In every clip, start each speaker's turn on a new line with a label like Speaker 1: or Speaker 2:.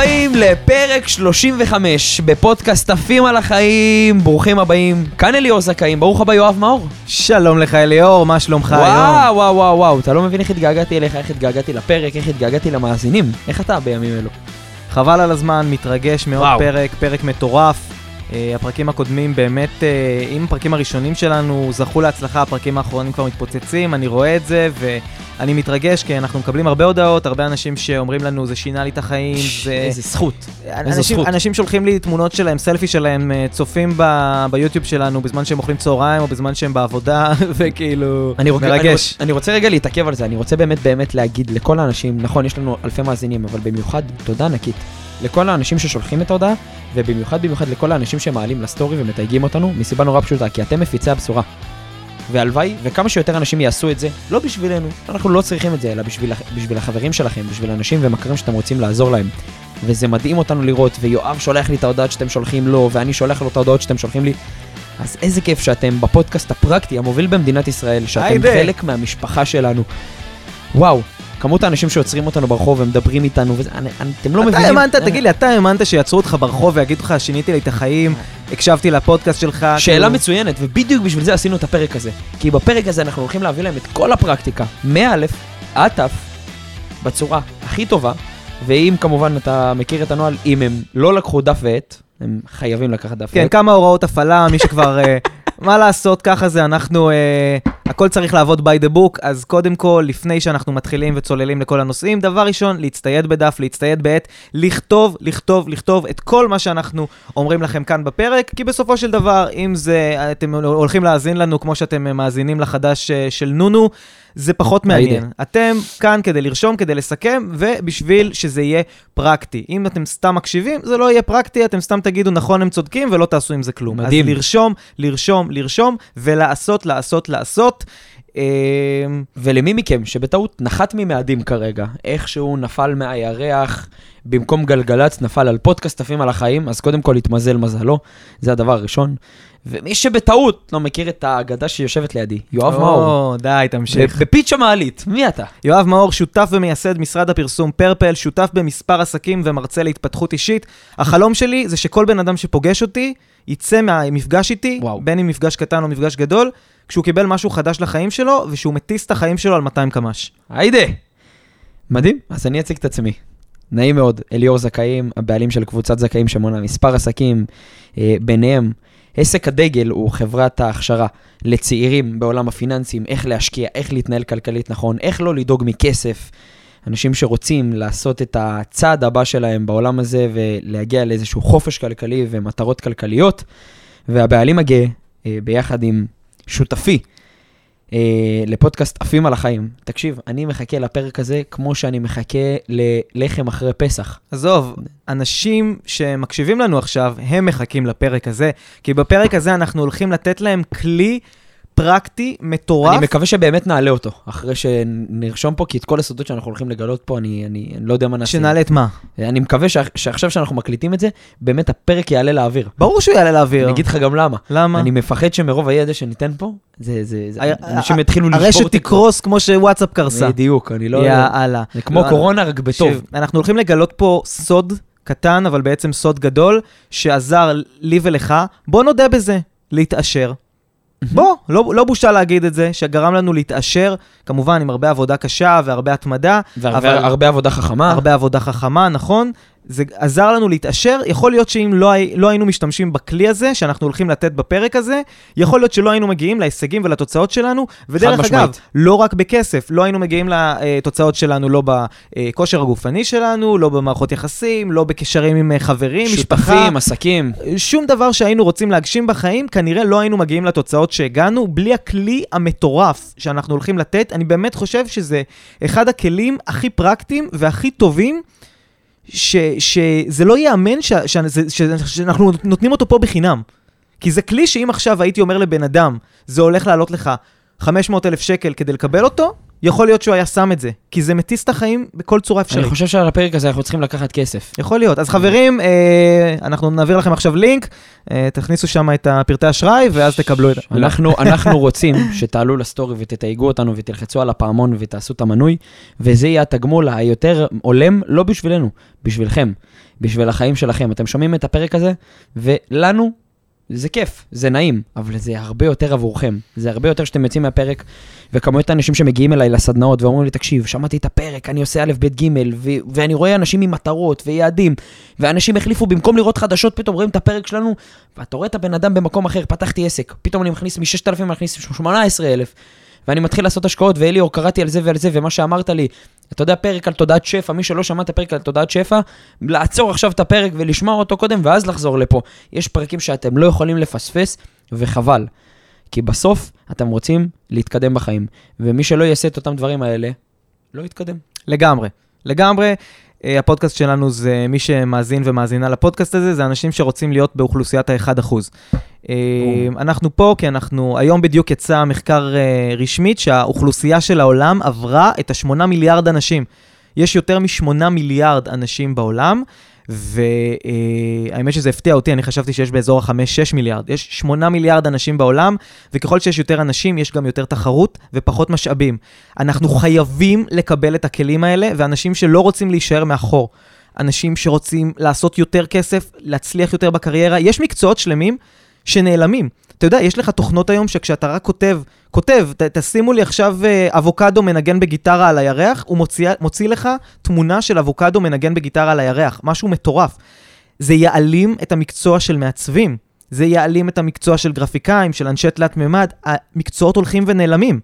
Speaker 1: הבאים לפרק 35 בפודקאסט עפים על החיים, ברוכים הבאים. כאן אליאור זכאים, ברוך הבא יואב מאור.
Speaker 2: שלום לך אליאור, מה שלומך היום?
Speaker 1: וואו, וואו, וואו, וואו, אתה לא מבין איך התגעגעתי אליך, איך התגעגעתי לפרק, איך התגעגעתי למאזינים. איך אתה בימים אלו?
Speaker 2: חבל על הזמן, מתרגש מאוד
Speaker 1: וואו.
Speaker 2: פרק, פרק מטורף. אה, הפרקים הקודמים באמת, אה, אם הפרקים הראשונים שלנו זכו להצלחה, הפרקים האחרונים כבר מתפוצצים, אני רואה את זה ואני מתרגש כי אנחנו מקבלים הרבה הודעות, הרבה אנשים שאומרים לנו זה שינה לי את החיים, זה...
Speaker 1: איזה זכות.
Speaker 2: אנשים,
Speaker 1: זכות.
Speaker 2: אנשים שולחים לי תמונות שלהם, סלפי שלהם, אה, צופים ב, ביוטיוב שלנו בזמן שהם אוכלים צהריים או בזמן שהם בעבודה, וכאילו,
Speaker 1: אני, רוצה,
Speaker 2: מרגש.
Speaker 1: אני, אני רוצה רגע להתעכב על זה, אני רוצה באמת באמת להגיד לכל האנשים, נכון, יש לנו אלפי מאזינים, אבל במיוחד, תודה ענקית, לכל האנשים ששולחים את ההודעה, ובמיוחד במיוחד לכל האנשים שמעלים לסטורי ומתייגים אותנו, מסיבה נורא פשוטה, כי אתם מפיצי הבשורה. והלוואי, וכמה שיותר אנשים יעשו את זה, לא בשבילנו, אנחנו לא צריכים את זה, אלא בשביל, בשביל החברים שלכם, בשביל אנשים ומכרים שאתם רוצים לעזור להם. וזה מדהים אותנו לראות, ויואב שולח לי את ההודעות שאתם שולחים לו, ואני שולח לו את ההודעות שאתם שולחים לי. אז איזה כיף שאתם בפודקאסט הפרקטי, המוביל במדינת ישראל, שאתם
Speaker 2: היידה.
Speaker 1: חלק מהמשפחה שלנו. וואו, כמות האנשים שעוצרים אותנו ברחוב ומדברים איתנו, וזה, אני, אני, אתם לא מבינים.
Speaker 2: אתה האמנת, תגיד לי, אתה האמנת שיעצרו אותך ברחוב ויגידו לך, שיניתי לי את החיים, הקשבתי לפודקאסט שלך?
Speaker 1: שאלה
Speaker 2: כאילו-
Speaker 1: מצוינת, ובדיוק בשביל זה עשינו את הפרק הזה. כי בפרק הזה אנחנו הולכים להביא להם את כל הפרקטיקה, מא' עד ת', בצורה הכי טובה, ואם כמובן אתה מכיר את הנוהל, אם הם לא לקחו דף ועט, הם חייבים לקחת דף
Speaker 2: כן,
Speaker 1: ועט.
Speaker 2: כמה הוראות הפעלה, מי שכבר... מה לעשות, ככה זה, אנחנו... אה, הכל צריך לעבוד by the book, אז קודם כל, לפני שאנחנו מתחילים וצוללים לכל הנושאים, דבר ראשון, להצטייד בדף, להצטייד בעט, לכתוב, לכתוב, לכתוב את כל מה שאנחנו אומרים לכם כאן בפרק, כי בסופו של דבר, אם זה, אתם הולכים להאזין לנו כמו שאתם אה, מאזינים לחדש אה, של נונו, זה פחות מעניין. אתם כאן כדי לרשום, כדי לסכם, ובשביל שזה יהיה פרקטי. אם אתם סתם מקשיבים, זה לא יהיה פרקטי, אתם סתם תגידו נכון, הם צודקים, ולא תעשו עם זה כלום.
Speaker 1: מדהים.
Speaker 2: אז לרשום, לרשום, לרשום, ולעשות, לעשות, לעשות. אה,
Speaker 1: ולמי מכם שבטעות נחת ממאדים כרגע, איכשהו נפל מהירח, במקום גלגלצ נפל על פודקאסט עפים על החיים, אז קודם כל התמזל מזלו, זה הדבר הראשון. ומי שבטעות לא מכיר את האגדה שיושבת לידי, יואב מאור.
Speaker 2: או, די, תמשיך.
Speaker 1: בפיץ' המעלית, מי אתה?
Speaker 2: יואב מאור, שותף ומייסד משרד הפרסום פרפל, שותף במספר עסקים ומרצה להתפתחות אישית. החלום שלי זה שכל בן אדם שפוגש אותי, יצא מהמפגש איתי,
Speaker 1: וואו.
Speaker 2: בין אם מפגש קטן או מפגש גדול, כשהוא קיבל משהו חדש לחיים שלו, ושהוא מטיס את החיים שלו על 200 קמ"ש.
Speaker 1: היידה. מדהים, אז אני אציג את עצמי. נעים מאוד, אליאור זכאים, הבעלים של קבוצת זכאים שמונה מספר עסקים, אה, ביניהם עסק הדגל הוא חברת ההכשרה לצעירים בעולם הפיננסים, איך להשקיע, איך להתנהל כלכלית נכון, איך לא לדאוג מכסף. אנשים שרוצים לעשות את הצעד הבא שלהם בעולם הזה ולהגיע לאיזשהו חופש כלכלי ומטרות כלכליות. והבעלים הגאה, אה, ביחד עם שותפי, אה, לפודקאסט עפים על החיים. תקשיב, אני מחכה לפרק הזה כמו שאני מחכה ללחם אחרי פסח.
Speaker 2: עזוב, אנשים שמקשיבים לנו עכשיו, הם מחכים לפרק הזה, כי בפרק הזה אנחנו הולכים לתת להם כלי פרקטי, מטורף.
Speaker 1: אני מקווה שבאמת נעלה אותו, אחרי שנרשום פה, כי את כל הסודות שאנחנו הולכים לגלות פה, אני, אני, אני לא יודע מה נעשה.
Speaker 2: שנעלה את מה?
Speaker 1: אני מקווה. שעכשיו שאנחנו מקליטים את זה, באמת הפרק יעלה לאוויר.
Speaker 2: ברור שהוא יעלה לאוויר.
Speaker 1: אני אגיד לך גם למה.
Speaker 2: למה?
Speaker 1: אני מפחד שמרוב הידע שניתן פה, זה, זה, זה, אנשים יתחילו לשבור
Speaker 2: הרשת
Speaker 1: תקרות.
Speaker 2: תקרוס כמו שוואטסאפ קרסה.
Speaker 1: בדיוק, אני לא...
Speaker 2: יאללה.
Speaker 1: זה כמו קורונה, רק בטוב.
Speaker 2: אנחנו הולכים לגלות פה סוד קטן, אבל בעצם סוד גדול, שעזר לי ולך. בוא נודה בזה, להתעשר. בוא, לא, לא בושה להגיד את זה, שגרם לנו להתעשר, כמובן עם הרבה עבודה קשה והרבה התמדה,
Speaker 1: והרבה
Speaker 2: אבל-
Speaker 1: הרבה עבודה חכמה.
Speaker 2: הרבה עבודה חכמה, נכון? זה עזר לנו להתעשר, יכול להיות שאם לא, לא היינו משתמשים בכלי הזה, שאנחנו הולכים לתת בפרק הזה, יכול להיות שלא היינו מגיעים להישגים ולתוצאות שלנו, ודרך אגב. לא רק בכסף, לא היינו מגיעים לתוצאות שלנו, לא בכושר הגופני שלנו, לא במערכות יחסים, לא בקשרים עם חברים, משפחה.
Speaker 1: שותפים, עסקים.
Speaker 2: שום דבר שהיינו רוצים להגשים בחיים, כנראה לא היינו מגיעים לתוצאות שהגענו, בלי הכלי המטורף שאנחנו הולכים לתת. אני באמת חושב שזה אחד הכלים הכי פרקטיים והכי טובים, ש, שזה לא ייאמן ש, ש, ש, שאנחנו נותנים אותו פה בחינם. כי זה כלי שאם עכשיו הייתי אומר לבן אדם, זה הולך לעלות לך 500 אלף שקל כדי לקבל אותו, יכול להיות שהוא היה שם את זה. כי זה מטיס את החיים בכל צורה אפשרית.
Speaker 1: אני חושב שעל הפרק הזה אנחנו צריכים לקחת כסף.
Speaker 2: יכול להיות. אז חברים, אה, אנחנו נעביר לכם עכשיו לינק, אה, תכניסו שם את הפרטי אשראי, ואז תקבלו את זה.
Speaker 1: אנחנו, אנחנו רוצים שתעלו לסטורי ותתייגו אותנו ותלחצו על הפעמון ותעשו את המנוי, וזה יהיה התגמול היותר הולם, לא בשבילנו, בשבילכם. בשביל החיים שלכם. אתם שומעים את הפרק הזה, ולנו זה כיף, זה נעים, אבל זה הרבה יותר עבורכם. זה הרבה יותר שאתם יוצאים מהפרק, וכמויות האנשים שמגיעים אליי לסדנאות ואומרים לי, תקשיב, שמעתי את הפרק, אני עושה א', ב', ג', ו- ואני רואה אנשים עם מטרות ויעדים, ואנשים החליפו, במקום לראות חדשות, פתאום רואים את הפרק שלנו, ואתה רואה את הבן אדם במקום אחר, פתחתי עסק, פתאום אני מכניס מ-6,000, אני מכניס 18,000, ואני מתחיל לעשות השקעות, ואליאור, קראתי על זה ועל זה, ומה שאמרת לי, אתה יודע, פרק על תודעת שפע, מי שלא שמע את הפרק על תודעת שפע, לעצור עכשיו את הפרק ולשמוע אותו קודם, ואז לחזור לפה. יש פרקים שאתם לא יכולים לפספס, וחבל. כי בסוף אתם רוצים להתקדם בחיים, ומי שלא יעשה את אותם דברים האלה, לא יתקדם.
Speaker 2: לגמרי, לגמרי. אה, הפודקאסט שלנו זה מי שמאזין ומאזינה לפודקאסט הזה, זה אנשים שרוצים להיות באוכלוסיית ה-1%. אה, אנחנו פה כי אנחנו, היום בדיוק יצא מחקר אה, רשמית שהאוכלוסייה של העולם עברה את ה-8 מיליארד אנשים. יש יותר מ-8 מיליארד אנשים בעולם, והאמת שזה הפתיע אותי, אני חשבתי שיש באזור ה-5-6 מיליארד. יש 8 מיליארד אנשים בעולם, וככל שיש יותר אנשים, יש גם יותר תחרות ופחות משאבים. אנחנו חייבים לקבל את הכלים האלה, ואנשים שלא רוצים להישאר מאחור. אנשים שרוצים לעשות יותר כסף, להצליח יותר בקריירה. יש מקצועות שלמים שנעלמים. אתה יודע, יש לך תוכנות היום שכשאתה רק כותב, כותב, ת, תשימו לי עכשיו אה, אבוקדו מנגן בגיטרה על הירח, הוא מוציא, מוציא לך תמונה של אבוקדו מנגן בגיטרה על הירח, משהו מטורף. זה יעלים את המקצוע של מעצבים, זה יעלים את המקצוע של גרפיקאים, של אנשי תלת מימד, המקצועות הולכים ונעלמים.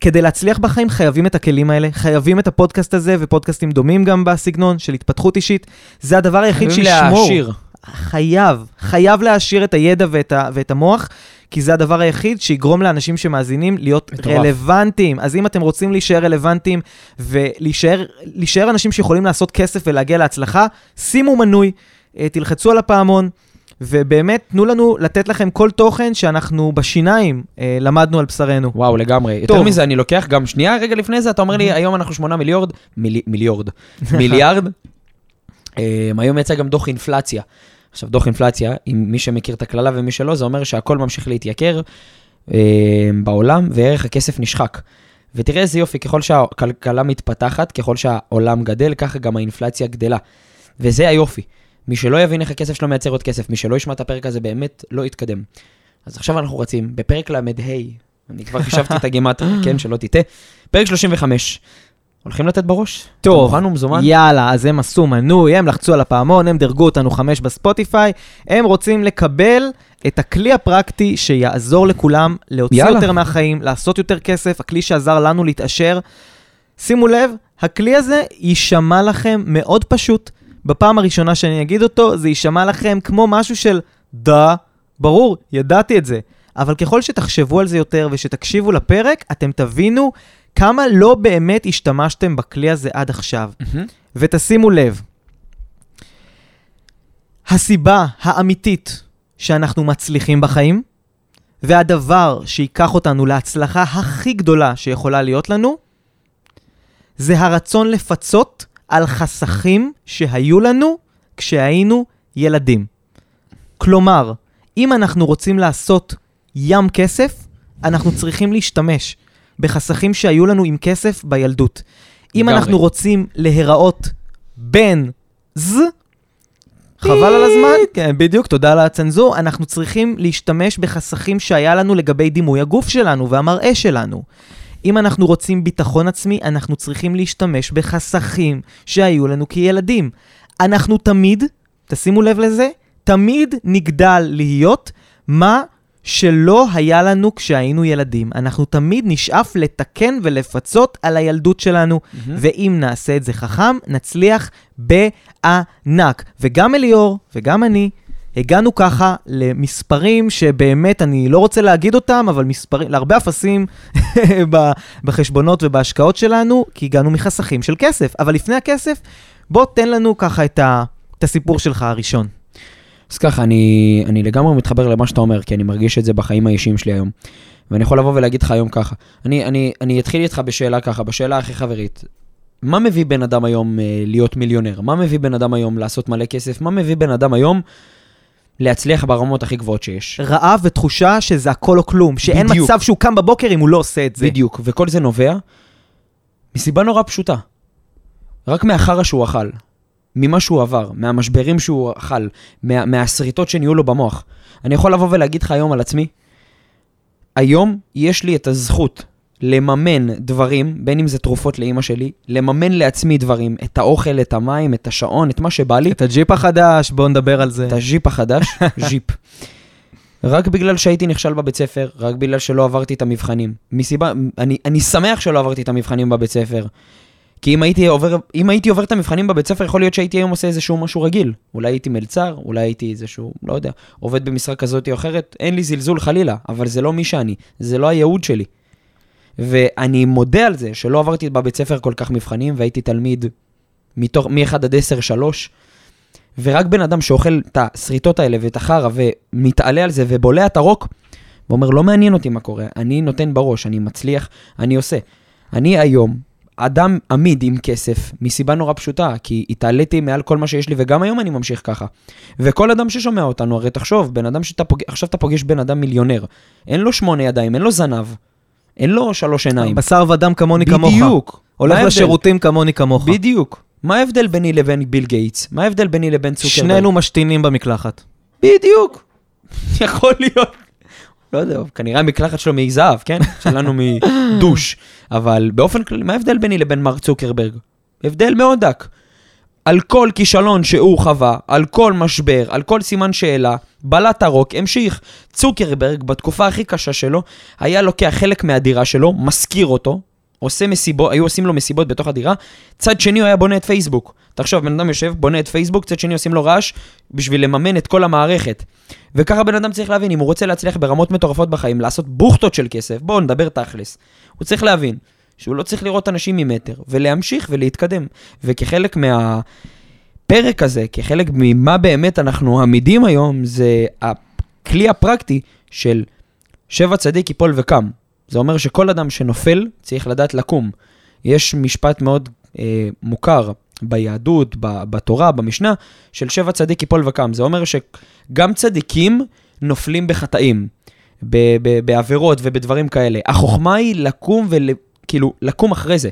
Speaker 2: כדי להצליח בחיים חייבים את הכלים האלה, חייבים את הפודקאסט הזה ופודקאסטים דומים גם בסגנון של התפתחות אישית. זה הדבר היחיד שישמור.
Speaker 1: חייבים להעשיר.
Speaker 2: חייב, חייב להעשיר את הידע ואת, ה, ואת המוח, כי זה הדבר היחיד שיגרום לאנשים שמאזינים להיות
Speaker 1: מטורף.
Speaker 2: רלוונטיים. אז אם אתם רוצים להישאר רלוונטיים ולהישאר אנשים שיכולים לעשות כסף ולהגיע להצלחה, שימו מנוי, אה, תלחצו על הפעמון. ובאמת, תנו לנו לתת לכם כל תוכן שאנחנו בשיניים אה, למדנו על בשרנו.
Speaker 1: וואו, לגמרי. יותר
Speaker 2: טוב.
Speaker 1: מזה, אני לוקח גם שנייה רגע לפני זה, אתה אומר לי, היום אנחנו 8 מיליארד, מילי- מיליארד, מיליארד. אה, היום יצא גם דוח אינפלציה. עכשיו, דוח אינפלציה, אם מי שמכיר את הקללה ומי שלא, זה אומר שהכל ממשיך להתייקר אה, בעולם, וערך הכסף נשחק. ותראה איזה יופי, ככל שהכלכלה מתפתחת, ככל שהעולם גדל, ככה גם האינפלציה גדלה. וזה היופי. מי שלא יבין איך הכסף שלו מייצר עוד כסף, מי שלא ישמע את הפרק הזה, באמת לא יתקדם. אז עכשיו אנחנו רצים, בפרק ל"ה, אני כבר חישבתי את הגימטריה, כן, שלא תטעה. פרק 35. הולכים לתת בראש?
Speaker 2: טוב,
Speaker 1: מוכן ומזומן?
Speaker 2: יאללה, אז הם עשו מנוי, הם לחצו על הפעמון, הם דירגו אותנו חמש בספוטיפיי, הם רוצים לקבל את הכלי הפרקטי שיעזור לכולם להוציא
Speaker 1: יאללה.
Speaker 2: יותר מהחיים, לעשות יותר כסף, הכלי שעזר לנו להתעשר. שימו לב, הכלי הזה יישמע לכם מאוד פשוט. בפעם הראשונה שאני אגיד אותו, זה יישמע לכם כמו משהו של דה, ברור, ידעתי את זה. אבל ככל שתחשבו על זה יותר ושתקשיבו לפרק, אתם תבינו כמה לא באמת השתמשתם בכלי הזה עד עכשיו.
Speaker 1: מהמם.
Speaker 2: ותשימו לב, הסיבה האמיתית שאנחנו מצליחים בחיים, והדבר שייקח אותנו להצלחה הכי גדולה שיכולה להיות לנו, זה הרצון לפצות על חסכים שהיו לנו כשהיינו ילדים. כלומר, אם אנחנו רוצים לעשות ים כסף, אנחנו צריכים להשתמש בחסכים שהיו לנו עם כסף בילדות. אם. אנחנו רוצים להיראות בן ז, חבל על הזמן, כן, בדיוק, תודה על הצנזור. אנחנו צריכים להשתמש בחסכים שהיה לנו לגבי דימוי הגוף שלנו והמראה שלנו. אם אנחנו רוצים ביטחון עצמי, אנחנו צריכים להשתמש בחסכים שהיו לנו כילדים. אנחנו תמיד, תשימו לב לזה, תמיד נגדל להיות מה שלא היה לנו כשהיינו ילדים. אנחנו תמיד נשאף לתקן ולפצות על הילדות שלנו,
Speaker 1: מהמם.
Speaker 2: ואם נעשה את זה חכם, נצליח בענק. וגם אליאור וגם אני הגענו ככה למספרים שבאמת, אני לא רוצה להגיד אותם, אבל מספרים, להרבה אפסים בחשבונות ובהשקעות שלנו, כי הגענו מחסכים של כסף. אבל לפני הכסף, בוא תן לנו ככה את, ה, את הסיפור שלך הראשון.
Speaker 1: אז ככה, אני, אני לגמרי מתחבר למה שאתה אומר, כי אני מרגיש את זה בחיים האישיים שלי היום. ואני יכול לבוא ולהגיד לך היום ככה. אני, אני, אני אתחיל איתך בשאלה ככה, בשאלה הכי חברית. מה מביא בן אדם היום אה, להיות מיליונר? מה מביא בן אדם היום לעשות מלא כסף? מה מביא בן אדם היום להצליח ברמות הכי גבוהות שיש?
Speaker 2: רעב ותחושה שזה הכל או כלום, שאין
Speaker 1: בדיוק.
Speaker 2: מצב שהוא קם בבוקר אם הוא לא עושה את זה.
Speaker 1: בדיוק, וכל זה נובע מסיבה נורא פשוטה. רק מהחרא שהוא אכל. ממה שהוא עבר, מהמשברים שהוא אכל, מה, מהשריטות שנהיו לו במוח. אני יכול לבוא ולהגיד לך היום על עצמי, היום יש לי את הזכות לממן דברים, בין אם זה תרופות לאימא שלי, לממן לעצמי דברים, את האוכל, את המים, את השעון, את מה שבא לי,
Speaker 2: את הג'יפ החדש, בואו נדבר על זה.
Speaker 1: את הג'יפ החדש, ג'יפ. רק בגלל שהייתי נכשל בבית ספר, רק בגלל שלא עברתי את המבחנים. מסיבה, אני, אני שמח שלא עברתי את המבחנים בבית ספר. כי אם הייתי, עובר, אם הייתי עובר את המבחנים בבית ספר, יכול להיות שהייתי היום עושה איזשהו משהו רגיל. אולי הייתי מלצר, אולי הייתי איזשהו, לא יודע, עובד במשרה כזאת או אחרת. אין לי זלזול חלילה, אבל זה לא מי שאני, זה לא הייעוד שלי. ואני מודה על זה שלא עברתי בבית ספר כל כך מבחנים, והייתי תלמיד מתוך, מ-1 עד 10, 3, ורק בן אדם שאוכל את השריטות האלה ואת החרא ומתעלה על זה ובולע את הרוק, ואומר, לא מעניין אותי מה קורה, אני נותן בראש, אני מצליח, אני עושה. אני היום אדם עמיד עם כסף, מסיבה נורא פשוטה, כי התעליתי מעל כל מה שיש לי, וגם היום אני ממשיך ככה. וכל אדם ששומע אותנו, הרי תחשוב, בן אדם שאתה פוגש, עכשיו אתה פוגש בן אדם מיליונר, אין לו שמונה ידיים, אין לו זנב, אין לו שלוש עיניים.
Speaker 2: בשר ודם כמוני כמוך.
Speaker 1: בדיוק.
Speaker 2: הולך? לשירותים כמוני כמוך.
Speaker 1: בדיוק. מה ההבדל ביני לבין ביל גייטס? מה ההבדל ביני לבין צוקרברג?
Speaker 2: שנינו משתינים במקלחת.
Speaker 1: בדיוק. יכול להיות. לא יודע, כנראה המקלחת שלו מזהב, כן? שלנו מדוש. אבל באופן כללי, מה ההבדל ביני לבין מר צוקרברג? הבדל מאוד דק. על כל כישלון שהוא חווה, על כל משבר, על כל סימן שאלה, בלט הרוק, המשיך. צוקרברג, בתקופה הכי קשה שלו, היה לוקח חלק מהדירה שלו, משכיר אותו, עושה מסיבות, היו עושים לו מסיבות בתוך הדירה, צד שני הוא היה בונה את פייסבוק. תחשוב, בן אדם יושב, בונה את פייסבוק, צד שני עושים לו רעש בשביל לממן את כל המערכת. וככה בן אדם צריך להבין, אם הוא רוצה להצליח ברמות מטורפות בחיים, לעשות בוכטות של כסף, בואו נדבר תכלס. הוא צריך להבין שהוא לא צריך לראות אנשים ממטר, ולהמשיך ולהתקדם. וכחלק מהפרק הזה, כחלק ממה באמת אנחנו עמידים היום, זה הכלי הפרקטי של שבע צדיק יפול וקם. זה אומר שכל אדם שנופל צריך לדעת לקום. יש משפט מאוד אה, מוכר ביהדות, ב- בתורה, במשנה, של שבע צדיק יפול וקם. זה אומר שגם צדיקים נופלים בחטאים, ב- ב- בעבירות ובדברים כאלה. החוכמה היא לקום וכאילו, לקום אחרי זה.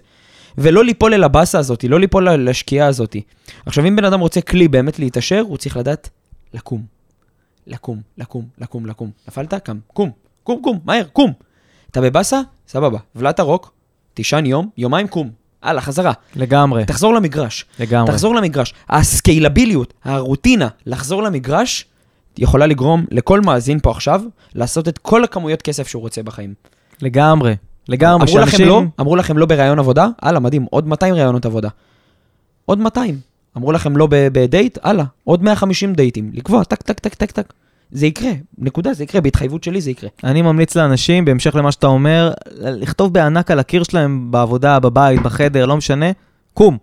Speaker 1: ולא ליפול אל הבאסה הזאת, לא ליפול אל השקיעה הזאת. עכשיו, אם בן אדם רוצה כלי באמת להתעשר, הוא צריך לדעת לקום. לקום, לקום, לקום, לקום. נפלת? קם. קום, קום, קום, מהר, קום. אתה בבאסה? סבבה. ולעת הרוק, תישן יום, יומיים קום. הלאה, חזרה.
Speaker 2: לגמרי,
Speaker 1: תחזור למגרש.
Speaker 2: לגמרי.
Speaker 1: תחזור למגרש. הסקיילביליות, הרוטינה, לחזור למגרש, יכולה לגרום לכל מאזין פה עכשיו לעשות את כל הכמויות כסף שהוא רוצה בחיים.
Speaker 2: לגמרי. לגמרי.
Speaker 1: אמרו לכם
Speaker 2: שאנשים-
Speaker 1: לא? אמרו לכם לא בראיון עבודה? הלאה, מדהים, עוד 200 ראיונות עבודה. עוד 200. אמרו לכם לא בדייט? הלאה, עוד 150 דייטים. לקבוע, טק, טק, טק, טק, טק. זה יקרה, נקודה, זה יקרה, בהתחייבות שלי זה יקרה.
Speaker 2: אני ממליץ לאנשים, בהמשך למה שאתה אומר, לכתוב בענק על הקיר שלהם, בעבודה, בבית, בחדר, לא משנה, קום.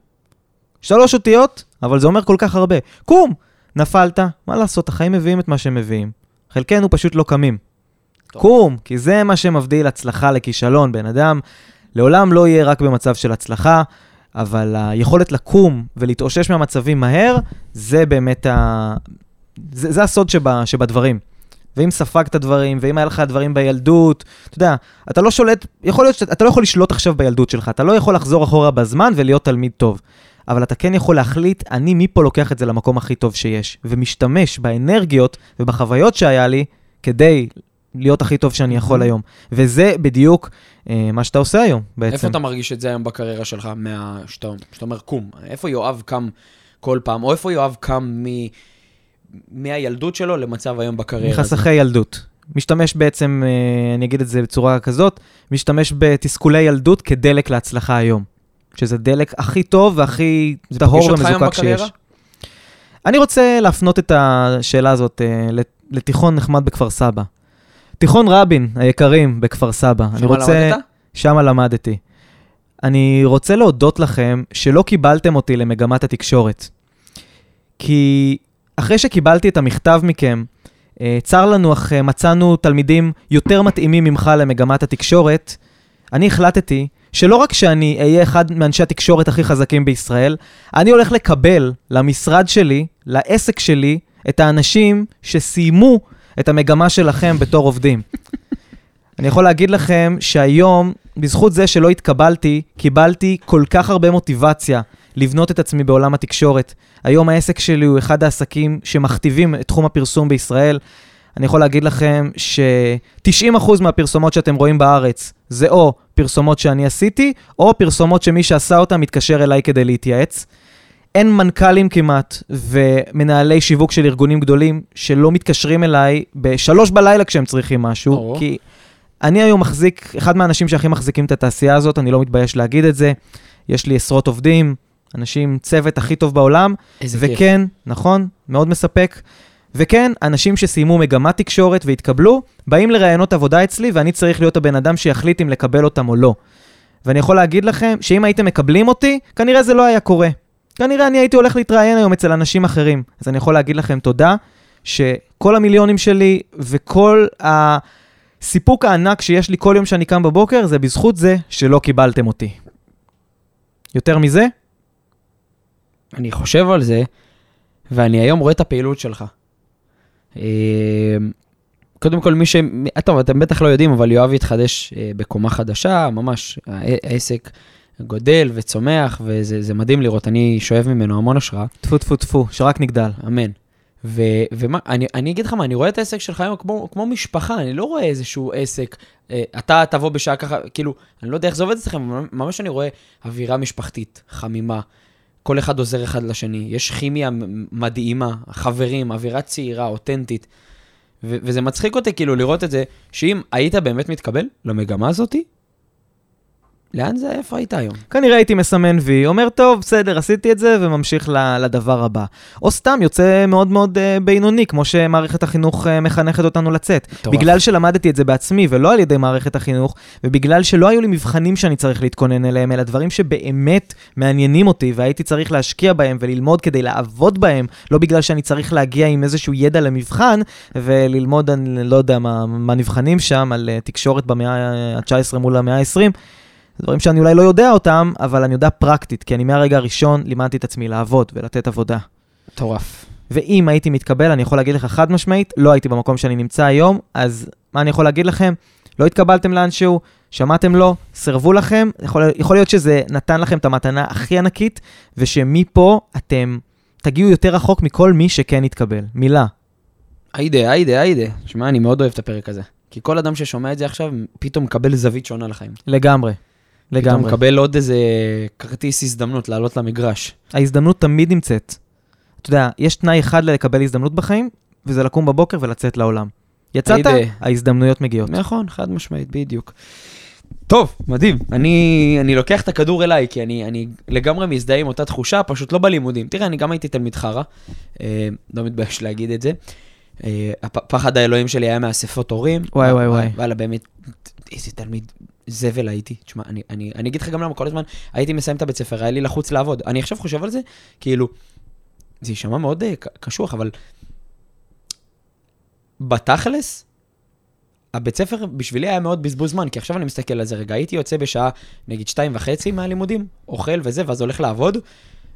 Speaker 2: שלוש אותיות, אבל זה אומר כל כך הרבה. קום! נפלת, מה לעשות, החיים מביאים את מה שהם מביאים. חלקנו פשוט לא קמים.
Speaker 1: טוב.
Speaker 2: קום, כי זה מה שמבדיל הצלחה לכישלון. בן אדם לעולם לא יהיה רק במצב של הצלחה, אבל היכולת לקום ולהתאושש מהמצבים מהר, זה באמת ה... זה, זה הסוד שבה, שבדברים. ואם ספגת דברים, ואם היה לך דברים בילדות, אתה יודע, אתה לא שולט, יכול להיות שאתה לא יכול לשלוט עכשיו בילדות שלך, אתה לא יכול לחזור אחורה בזמן ולהיות תלמיד טוב. אבל אתה כן יכול להחליט, אני מפה לוקח את זה למקום הכי טוב שיש, ומשתמש באנרגיות ובחוויות שהיה לי כדי להיות הכי טוב שאני יכול היום. וזה בדיוק אה, מה שאתה עושה היום, בעצם.
Speaker 1: איפה אתה מרגיש את זה היום בקריירה שלך, מה... שאתה, שאתה אומר קום? איפה יואב קם כל פעם, או איפה יואב קם מ... מהילדות שלו למצב היום בקריירה?
Speaker 2: מחסכי ילדות. משתמש בעצם, אה, אני אגיד את זה בצורה כזאת, משתמש בתסכולי ילדות כדלק להצלחה היום. שזה דלק הכי טוב והכי טהור ומזוקק שיש. אני רוצה להפנות את השאלה הזאת אה, לת- לתיכון נחמד בכפר סבא. תיכון רבין היקרים בכפר סבא.
Speaker 1: שמה
Speaker 2: רוצה...
Speaker 1: למדת?
Speaker 2: שמה למדתי. אני רוצה להודות לכם שלא קיבלתם אותי למגמת התקשורת. כי אחרי שקיבלתי את המכתב מכם, אה, צר לנו אך אה, מצאנו תלמידים יותר מתאימים ממך למגמת התקשורת, אני החלטתי שלא רק שאני אהיה אחד מאנשי התקשורת הכי חזקים בישראל, אני הולך לקבל למשרד שלי, לעסק שלי, את האנשים שסיימו את המגמה שלכם בתור עובדים. אני יכול להגיד לכם שהיום, בזכות זה שלא התקבלתי, קיבלתי כל כך הרבה מוטיבציה לבנות את עצמי בעולם התקשורת. היום העסק שלי הוא אחד העסקים שמכתיבים את תחום הפרסום בישראל. אני יכול להגיד לכם ש-90% מהפרסומות שאתם רואים בארץ זה או פרסומות שאני עשיתי, או פרסומות שמי שעשה אותן מתקשר אליי כדי להתייעץ. אין מנכ"לים כמעט ומנהלי שיווק של ארגונים גדולים שלא מתקשרים אליי בשלוש בלילה כשהם צריכים משהו,
Speaker 1: או.
Speaker 2: כי אני היום מחזיק, אחד מהאנשים שהכי מחזיקים את התעשייה הזאת, אני לא מתבייש להגיד את זה. יש לי עשרות עובדים, אנשים, צוות הכי טוב בעולם,
Speaker 1: איזה כיף.
Speaker 2: וכן, נכון, מאוד מספק. וכן, אנשים שסיימו מגמת תקשורת והתקבלו, באים לראיונות עבודה אצלי, ואני צריך להיות הבן אדם שיחליט אם לקבל אותם או לא. ואני יכול להגיד לכם שאם הייתם מקבלים אותי, כנראה זה לא היה קורה. כנראה אני הייתי הולך להתראיין היום אצל אנשים אחרים. אז אני יכול להגיד לכם תודה, שכל המיליונים שלי וכל הסיפוק הענק שיש לי כל יום שאני קם בבוקר, זה בזכות זה שלא קיבלתם אותי. יותר מזה?
Speaker 1: אני חושב על זה, ואני היום רואה את הפעילות שלך. אה, קודם כל, מי ש... טוב, אתם בטח לא יודעים, אבל יואב התחדש אה, בקומה חדשה, ממש, הע- העסק גודל וצומח, וזה זה מדהים לראות, אני שואב ממנו המון השראה,
Speaker 2: טפו טפו טפו, שרק נגדל.
Speaker 1: אמן. ו, ומה, אני, אני אגיד לך מה, אני רואה את העסק שלך היום כמו, כמו משפחה, אני לא רואה איזשהו עסק, אה, אתה תבוא בשעה ככה, כאילו, אני לא יודע איך זה עובד אצלכם, ממש אני רואה אווירה משפחתית, חמימה, כל אחד עוזר אחד לשני, יש כימיה מדהימה, חברים, אווירה צעירה, אותנטית, ו- וזה מצחיק אותי כאילו לראות את זה, שאם היית באמת מתקבל למגמה הזאתי, לאן זה, איפה היית היום?
Speaker 2: כנראה הייתי מסמן וי, אומר, טוב, בסדר, עשיתי את זה, וממשיך לדבר הבא. או סתם יוצא מאוד מאוד uh, בינוני, כמו שמערכת החינוך uh, מחנכת אותנו לצאת.
Speaker 1: מטורף.
Speaker 2: בגלל שלמדתי את זה בעצמי, ולא על ידי מערכת החינוך, ובגלל שלא היו לי מבחנים שאני צריך להתכונן אליהם, אלא דברים שבאמת מעניינים אותי, והייתי צריך להשקיע בהם וללמוד כדי לעבוד בהם, לא בגלל שאני צריך להגיע עם איזשהו ידע למבחן, וללמוד, אני לא יודע מה, מה נבחנים שם, על uh, תקשורת במאה ה-19 מול המאה ה-20. דברים שאני אולי לא יודע אותם, אבל אני יודע פרקטית, כי אני מהרגע הראשון לימדתי את עצמי לעבוד ולתת עבודה.
Speaker 1: מטורף.
Speaker 2: ואם הייתי מתקבל, אני יכול להגיד לך חד משמעית, לא הייתי במקום שאני נמצא היום, אז מה אני יכול להגיד לכם? לא התקבלתם לאנשהו, שמעתם לא, סירבו לכם, יכול, יכול להיות שזה נתן לכם את המתנה הכי ענקית, ושמפה אתם תגיעו יותר רחוק מכל מי שכן התקבל. מילה.
Speaker 1: היידה, היידה, היידה. שמע, אני מאוד אוהב את הפרק הזה. כי כל אדם ששומע את זה עכשיו, פתאום מקבל זווית שונה לחיים.
Speaker 2: לגמרי.
Speaker 1: פתאום
Speaker 2: לגמרי.
Speaker 1: מקבל עוד איזה כרטיס הזדמנות לעלות למגרש.
Speaker 2: ההזדמנות תמיד נמצאת. אתה יודע, יש תנאי אחד לקבל הזדמנות בחיים, וזה לקום בבוקר ולצאת לעולם. יצאת,
Speaker 1: היידה.
Speaker 2: ההזדמנויות מגיעות.
Speaker 1: נכון, חד משמעית, בדיוק. טוב, מדהים. אני, אני לוקח את הכדור אליי, כי אני, אני לגמרי מזדהה עם אותה תחושה, פשוט לא בלימודים. תראה, אני גם הייתי תלמיד חרא, אה, לא מתבייש להגיד את זה. אה, הפחד האלוהים שלי היה מאספות הורים.
Speaker 2: וואי, וואי, וואי.
Speaker 1: וואלה, באמת, איזה תלמיד זבל הייתי. תשמע, אני, אני, אני אגיד לך גם למה, כל הזמן הייתי מסיים את הבית ספר, היה לי לחוץ לעבוד. אני עכשיו חושב על זה, כאילו, זה יישמע מאוד ק- קשוח, אבל בתכלס, הבית ספר בשבילי היה מאוד בזבוז זמן, כי עכשיו אני מסתכל על זה רגע, הייתי יוצא בשעה, נגיד, שתיים וחצי מהלימודים, אוכל וזה, ואז הולך לעבוד.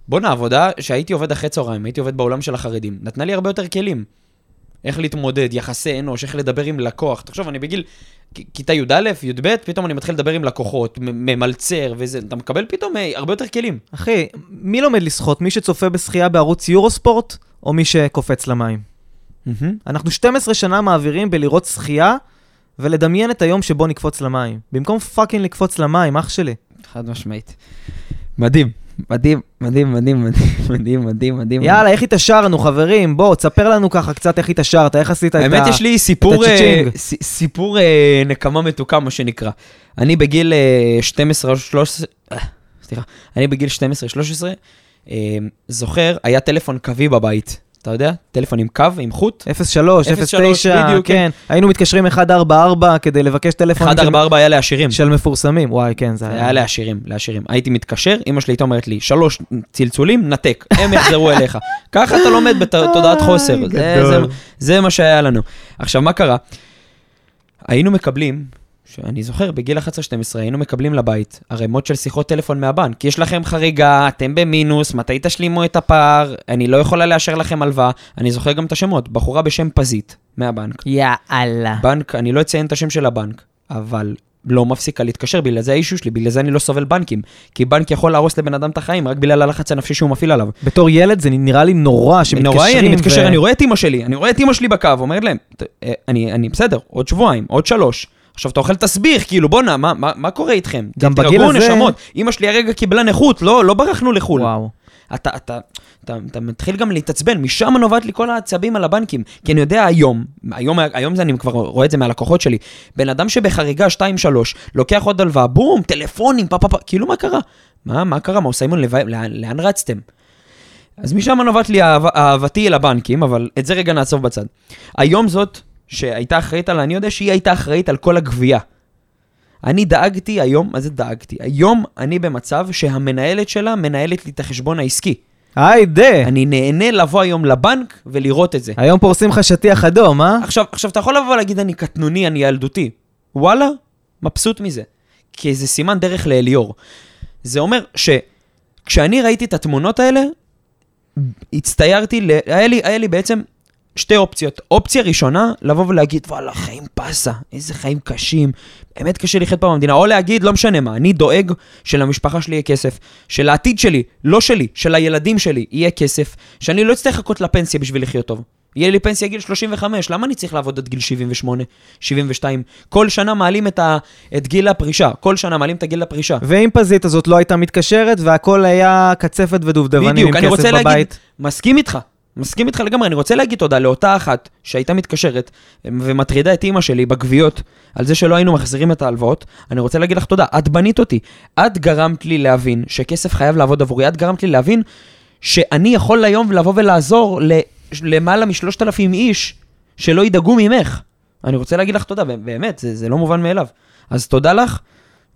Speaker 1: בואנה, עבודה שהייתי עובד אחרי צהריים, הייתי עובד בעולם של החרדים, נתנה לי הרבה יותר כלים. איך להתמודד, יחסי אנוש, איך לדבר עם לקוח. תחשוב, אני בגיל כיתה י"א, י"ב, פתאום אני מתחיל לדבר עם לקוחות, ממלצר וזה, אתה מקבל פתאום אה, הרבה יותר כלים.
Speaker 2: אחי, מי לומד לשחות? מי שצופה בשחייה בערוץ יורוספורט, או מי שקופץ למים? אנחנו 12 שנה מעבירים בלראות שחייה ולדמיין את היום שבו נקפוץ למים. במקום fucking לקפוץ למים, אח שלי.
Speaker 1: חד משמעית. מדהים, מדהים, מדהים, מדהים, מדהים, מדהים, מדהים.
Speaker 2: יאללה, איך התעשרנו, חברים? בוא, תספר לנו ככה קצת איך התעשרת, איך עשית את ה...
Speaker 1: האמת, יש לי סיפור, אה, סיפור אה, נקמה מתוקה, מה שנקרא. אני בגיל אה, 12 או 13, אה, סליחה, אני בגיל 12-13, אה, זוכר, היה טלפון קווי בבית. אתה יודע? טלפון עם קו, עם חוט.
Speaker 2: 03,
Speaker 1: 03,
Speaker 2: 09,
Speaker 1: בדיוק,
Speaker 2: כן. היינו מתקשרים 144 כדי לבקש טלפון
Speaker 1: 144 היה לעשירים.
Speaker 2: של מפורסמים. וואי, כן, זה
Speaker 1: זה היה לעשירים, לעשירים. הייתי מתקשר, אמא שלי הייתה אומרת לי, שלוש צלצולים, נתק, הם יחזרו אליך. ככה אתה לומד בתודעת חוסר. זה-. זה- זה מה שהיה לנו. עכשיו, מה קרה? היינו מקבלים, שאני זוכר, בגיל 11-12 היינו מקבלים לבית ערימות של שיחות טלפון מהבנק. כי יש לכם חריגה, אתם במינוס, מתי תשלימו את הפער, אני לא יכולה לאשר לכם הלוואה. אני זוכר גם את השמות, בחורה בשם פזית, מהבנק.
Speaker 2: יאללה.
Speaker 1: בנק, אני לא אציין את השם של הבנק, אבל לא מפסיקה להתקשר, בגלל זה האישו שלי, בגלל זה אני לא סובל בנקים. כי בנק יכול להרוס לבן אדם את החיים רק בגלל הלחץ הנפשי שהוא מפעיל עליו.
Speaker 2: בתור ילד זה נראה לי נורא שמתקשרים.
Speaker 1: נוראי, אני מתקשר, אני רואה את אימא שלי, אני רואה את אימא שלי בקו, אומרת להם, "ת- אני, אני בסדר, עוד שבועיים, עוד שלוש. עכשיו אתה אוכל תסביך, כאילו בואנה, מה, מה, מה קורה איתכם?
Speaker 2: גם בגיל הזה-
Speaker 1: נשמות, אימא שלי הרגע קיבלה נכות, לא, לא ברחנו לחו"ל.
Speaker 2: וואו.
Speaker 1: אתה, אתה, אתה, אתה מתחיל גם להתעצבן, משם נובעת לי כל העצבים על הבנקים. כי אני יודע היום, היום, היום זה, אני כבר רואה את זה מהלקוחות שלי, בן אדם שבחריגה 2-3, לוקח עוד הלוואה, בום, טלפונים, פה פה פה, כאילו מה קרה? מה, מה קרה? מה, סיימון, לב... לאן, לאן רצתם? אז משם נובעת לי אהב, אהבתי אל הבנקים, אבל את זה רגע נעצוב בצד. היום זאת, שהייתה אחראית על, אני יודע שהיא הייתה אחראית על כל הגבייה. אני דאגתי היום, מה זה דאגתי? היום אני במצב שהמנהלת שלה מנהלת לי את החשבון העסקי.
Speaker 2: היידה.
Speaker 1: אני נהנה לבוא היום לבנק ולראות את זה.
Speaker 2: היום פורסים לך שטיח אדום, אה?
Speaker 1: עכשיו, עכשיו, אתה יכול לבוא ולהגיד, אני קטנוני, אני ילדותי. וואלה, מבסוט מזה. כי זה סימן דרך לאליאור. זה אומר שכשאני ראיתי את התמונות האלה, הצטיירתי, ל... היה, לי, היה לי בעצם שתי אופציות. אופציה ראשונה, לבוא ולהגיד, וואלה, חיים פסה, איזה חיים קשים, באמת קשה לחיות פה במדינה. או להגיד, לא משנה מה, אני דואג שלמשפחה שלי יהיה כסף, שלעתיד שלי, לא שלי, של הילדים שלי, יהיה כסף, שאני לא אצטרך לחכות לפנסיה בשביל לחיות טוב. יהיה לי פנסיה גיל 35, למה אני צריך לעבוד עד גיל 78, 72? כל שנה מעלים את, ה, את גיל הפרישה, כל שנה מעלים את הגיל הפרישה.
Speaker 2: ואם פזית הזאת לא הייתה מתקשרת והכל היה קצפת ודובדבנים עם
Speaker 1: בדיוק, אני
Speaker 2: כסף
Speaker 1: רוצה להגיד,
Speaker 2: בבית.
Speaker 1: מסכים איתך, מסכים איתך לגמרי, אני רוצה להגיד תודה לאותה אחת שהייתה מתקשרת ומטרידה את אימא שלי בגוויות על זה שלא היינו מחזירים את ההלוואות, אני רוצה להגיד לך תודה, את בנית אותי, את גרמת לי להבין שכסף חייב לעבוד עבורי, את גרמת לי להבין שאני יכול היום לבוא ולעזור ל- למעלה משלושת אלפים איש שלא ידאגו ממך. אני רוצה להגיד לך תודה, באמת, זה, זה לא מובן מאליו. אז תודה לך,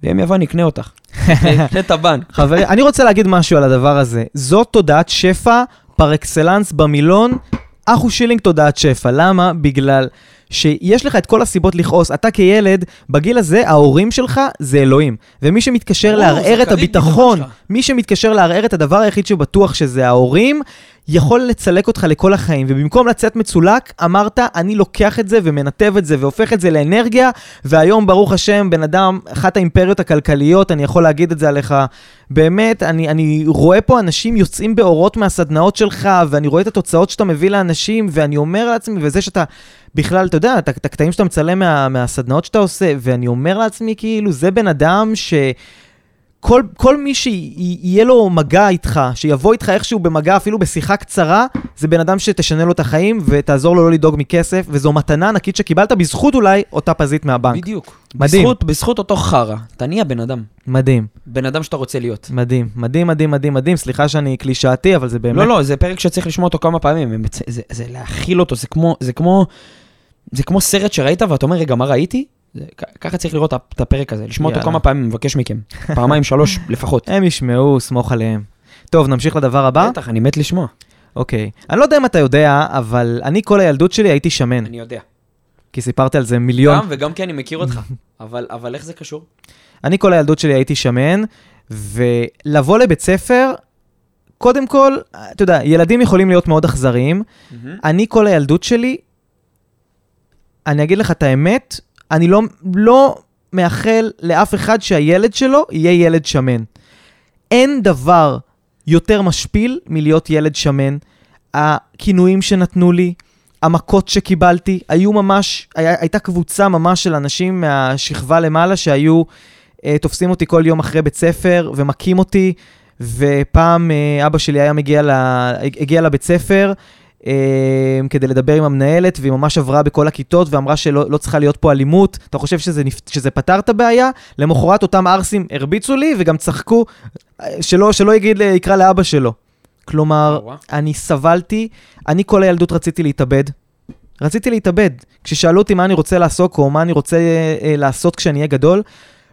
Speaker 1: ויום יבוא נקנה אותך. נקנה את הבנק.
Speaker 2: חברים, אני רוצה להגיד משהו על הדבר הזה. זאת תודעת שפע פר אקסלנס במילון, אחו שילינג תודעת שפע. למה? בגלל שיש לך את כל הסיבות לכעוס. אתה כילד, בגיל הזה, ההורים שלך זה אלוהים. ומי שמתקשר לערער את הביטחון. מי שמתקשר לערער את הדבר היחיד שבטוח שזה ההורים, יכול לצלק אותך לכל החיים. ובמקום לצאת מצולק, אמרת, אני לוקח את זה ומנתב את זה והופך את זה לאנרגיה, והיום, ברוך השם, בן אדם, אחת האימפריות הכלכליות, אני יכול להגיד את זה עליך. באמת, אני, אני רואה פה אנשים יוצאים באורות מהסדנאות שלך, ואני רואה את התוצאות שאתה מביא לאנשים, ואני אומר לעצמי, וזה שאתה... בכלל, אתה יודע, את הקטעים שאתה מצלם מה, מהסדנאות שאתה עושה, ואני אומר לעצמי, כאילו, זה בן אדם ש... כל, כל מי שיהיה לו מגע איתך, שיבוא איתך איכשהו במגע, אפילו בשיחה קצרה, זה בן אדם שתשנה לו את החיים ותעזור לו לא לדאוג מכסף, וזו מתנה ענקית שקיבלת בזכות אולי אותה פזית מהבנק.
Speaker 1: בדיוק.
Speaker 2: מדהים.
Speaker 1: בזכות, בזכות אותו חרא, אתה נהיה בן אדם.
Speaker 2: מדהים,
Speaker 1: בן אדם שאתה רוצה להיות.
Speaker 2: מדהים, מדהים, מדהים, מדהים, מדהים. סליחה שאני קלישאתי, אבל זה באמת...
Speaker 1: לא, לא, זה פרק שצריך לשמוע אותו כמה פעמים. מצ- זה, זה להכיל אותו, זה כמו, זה כמו, זה כמו סרט שראית ואתה אומר, רגע, מה ראיתי? זה, ככה צריך לראות את הפרק הזה, לשמוע אותו
Speaker 2: יאללה.
Speaker 1: כמה פעמים, מבקש מכם. פעמיים, שלוש לפחות.
Speaker 2: הם ישמעו, סמוך עליהם. טוב, נמשיך לדבר הבא?
Speaker 1: בטח, אני מת לשמוע.
Speaker 2: אוקיי. אני לא יודע אם אתה יודע, אבל אני כל הילדות שלי הייתי שמן,
Speaker 1: אני יודע.
Speaker 2: כי סיפרתי על זה מיליון
Speaker 1: גם וגם כי אני מכיר אותך. אבל, אבל איך זה קשור?
Speaker 2: אני כל הילדות שלי הייתי שמן, ולבוא לבית ספר, קודם כל, אתה יודע, ילדים יכולים להיות מאוד אכזריים. אני כל הילדות שלי, אני אגיד לך את האמת, אני לא, לא מאחל לאף אחד שהילד שלו יהיה ילד שמן. אין דבר יותר משפיל מלהיות ילד שמן. הכינויים שנתנו לי, המכות שקיבלתי, היו ממש, היה, הייתה קבוצה ממש של אנשים מהשכבה למעלה שהיו אה, תופסים אותי כל יום אחרי בית ספר ומכים אותי, ופעם אה, אבא שלי היה מגיע, ל, הגיע לבית ספר כדי לדבר עם המנהלת, והיא ממש עברה בכל הכיתות ואמרה שלא לא צריכה להיות פה אלימות. אתה חושב שזה, שזה פתר את הבעיה? למחרת אותם ערסים הרביצו לי וגם צחקו, שלא, שלא יגיד, יקרא לאבא שלו. כלומר,
Speaker 1: וואו.
Speaker 2: אני סבלתי, אני כל הילדות רציתי להתאבד. רציתי להתאבד. כששאלו אותי מה אני רוצה לעסוק או מה אני רוצה אה, אה, לעשות כשאני אהיה גדול,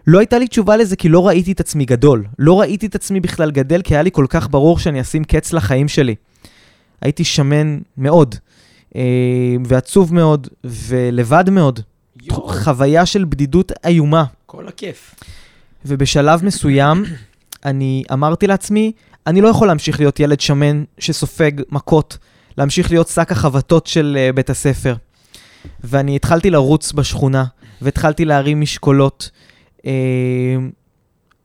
Speaker 2: לא הייתה לי תשובה לזה כי לא ראיתי את עצמי גדול. לא ראיתי את עצמי בכלל גדל כי היה לי כל כך ברור שאני אשים קץ לחיים שלי. הייתי שמן מאוד, אה, ועצוב מאוד, ולבד מאוד.
Speaker 1: יואו,
Speaker 2: חוויה של בדידות איומה.
Speaker 1: כל הכיף.
Speaker 2: ובשלב מסוים אני אמרתי לעצמי, אני לא יכול להמשיך להיות ילד שמן שסופג מכות, להמשיך להיות שק החבטות של uh, בית הספר. ואני התחלתי לרוץ בשכונה, והתחלתי להרים משקולות. אה,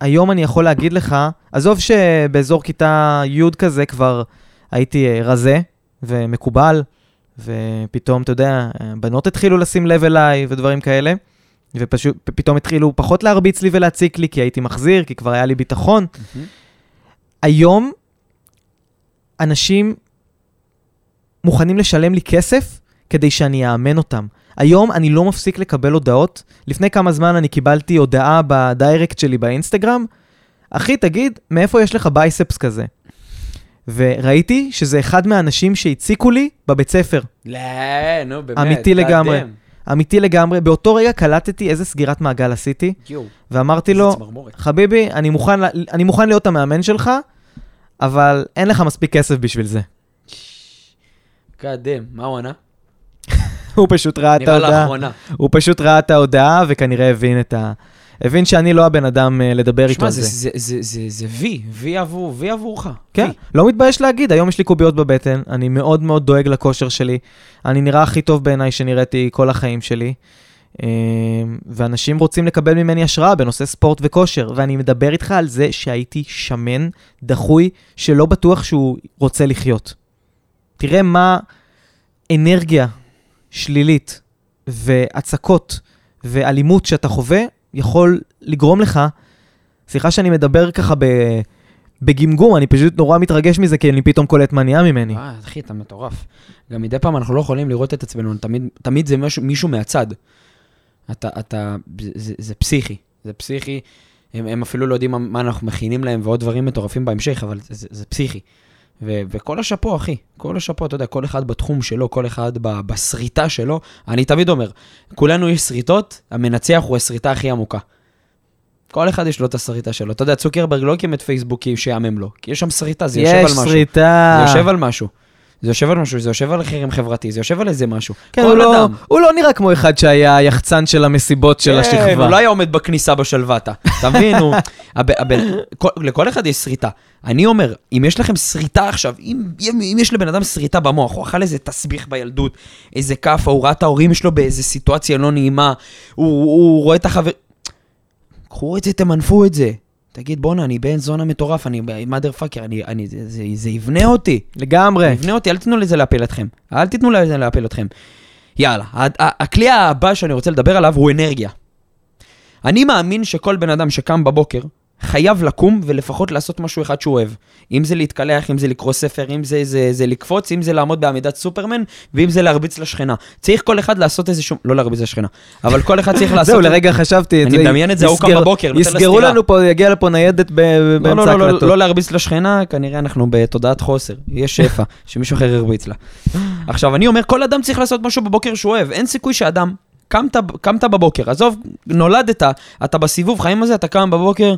Speaker 2: היום אני יכול להגיד לך, עזוב שבאזור כיתה י' כזה כבר הייתי אה, רזה ומקובל, ופתאום, אתה יודע, בנות התחילו לשים לב אליי ודברים כאלה, ופתאום התחילו פחות להרביץ לי ולהציק לי, כי הייתי מחזיר, כי כבר היה לי ביטחון. היום אנשים מוכנים לשלם לי כסף כדי שאני אאמן אותם. היום אני לא מפסיק לקבל הודעות. לפני כמה זמן אני קיבלתי הודעה בדיירקט שלי באינסטגרם, אחי, תגיד, מאיפה יש לך בייספס כזה? וראיתי שזה אחד מהאנשים שהציקו לי בבית ספר.
Speaker 1: לא, נו, באמת.
Speaker 2: אמיתי לגמרי. אמיתי לגמרי. באותו רגע קלטתי איזה סגירת מעגל עשיתי, ואמרתי לו,
Speaker 1: צמרמורת.
Speaker 2: חביבי, אני מוכן, ל- אני מוכן להיות המאמן שלך, אבל אין לך מספיק כסף בשביל זה.
Speaker 1: Damn, מה הוא ענה?
Speaker 2: הוא פשוט ראה את
Speaker 1: נראה
Speaker 2: ההודעה.
Speaker 1: לאחרונה.
Speaker 2: הוא פשוט ראה את ההודעה וכנראה הבין את ה... הבין שאני לא הבן אדם אה, לדבר איתו
Speaker 1: שמע,
Speaker 2: על
Speaker 1: זה-
Speaker 2: זה.
Speaker 1: זה- וי, וי עבור- וי עבורך.
Speaker 2: כן. לא מתבייש להגיד, היום יש לי קוביות בבטן, אני מאוד מאוד דואג לכושר שלי, אני נראה הכי טוב בעיניי שנראיתי כל החיים שלי, אה, ואנשים רוצים לקבל ממני השראה בנושא ספורט וכושר, ואני מדבר איתך על זה שהייתי שמן, דחוי, שלא בטוח שהוא רוצה לחיות. תראה מה אנרגיה שלילית והצקות ואלימות שאתה חווה יכול לגרום לך, סליחה שאני מדבר ככה ב... בגמגום, אני פשוט נורא מתרגש מזה, כי אני פתאום קולט מה נהיה ממני.
Speaker 1: אה, אחי, אתה מטורף. גם מדי פעם אנחנו לא יכולים לראות את עצמנו, תמיד, תמיד זה משהו, מישהו מהצד. אתה, אתה, זה, זה, פסיכי, זה פסיכי. הם, הם אפילו לא יודעים מה, מה אנחנו מכינים להם ועוד דברים מטורפים בהמשך, אבל זה, זה פסיכי. ו, וכל השאפו, אחי, כל השאפו, אתה יודע, כל אחד בתחום שלו, כל אחד ב, בשריטה שלו. אני תמיד אומר, כולנו יש שריטות, המנצח הוא השריטה הכי עמוקה. כל אחד יש לו את השריטה שלו. אתה יודע, צוקרברג לא הקים את פייסבוק כי שיאמם לו, כי יש שם שריטה, זה יושב על
Speaker 2: יש
Speaker 1: משהו.
Speaker 2: שריטה.
Speaker 1: זה יושב על משהו. זה יושב על משהו, זה יושב על חרם חברתי, זה יושב על איזה משהו.
Speaker 2: כן, הוא לא,
Speaker 1: אדם.
Speaker 2: הוא לא נראה כמו אחד שהיה היחצן של המסיבות של
Speaker 1: כן,
Speaker 2: השכבה.
Speaker 1: הוא לא היה עומד בכניסה בשלוותה. אתה מבין? הוא... הב- הבן- כל- לכל אחד יש שריטה. אני אומר, אם יש לכם שריטה עכשיו, אם, אם, אם יש לבן אדם שריטה במוח, הוא אכל איזה תסביך בילדות, איזה כאפה, הוא ראה את ההורים שלו באיזה סיטואציה לא נעימה, הוא, הוא רואה את החבר... קחו את זה, תמנפו את זה. תגיד, בואנה, אני בן זונה מטורף, אני mother fucker, אני, אני, זה, זה, זה יבנה אותי.
Speaker 2: לגמרי.
Speaker 1: תבנה אותי, אל תיתנו לזה להפיל אתכם. אל תיתנו לזה להפיל אתכם. יאללה, ה- ה- הכלי הבא שאני רוצה לדבר עליו הוא אנרגיה. אני מאמין שכל בן אדם שקם בבוקר, חייב לקום ולפחות לעשות משהו אחד שהוא אוהב. אם זה להתקלח, אם זה לקרוא ספר, אם זה, זה, זה לקפוץ, אם זה לעמוד בעמידת סופרמן, ואם זה להרביץ לשכנה. צריך כל אחד לעשות איזה שום... לא להרביץ לשכנה, אבל כל אחד צריך לעשות...
Speaker 2: זהו, לרגע חשבתי את
Speaker 1: אני
Speaker 2: זה.
Speaker 1: מדמיין את זה, ההוא קם בבוקר, נותן לה
Speaker 2: יסגרו
Speaker 1: סטירה.
Speaker 2: לנו פה, יגיע לפה ניידת ב-
Speaker 1: לא,
Speaker 2: באמצע
Speaker 1: לא, לא, לא,
Speaker 2: ההקלטות.
Speaker 1: לא להרביץ לשכנה, כנראה אנחנו בתודעת חוסר. יש שפע, שמישהו אחר ירביץ לה. עכשיו, אני אומר, כל אדם צריך לעשות משהו בבוקר שהוא אוהב. אין סיכוי שאדם, קמת, קמת בבוקר, עזוב, נולדת, אתה בסיבוב חיים הזה, אתה קם בבוקר,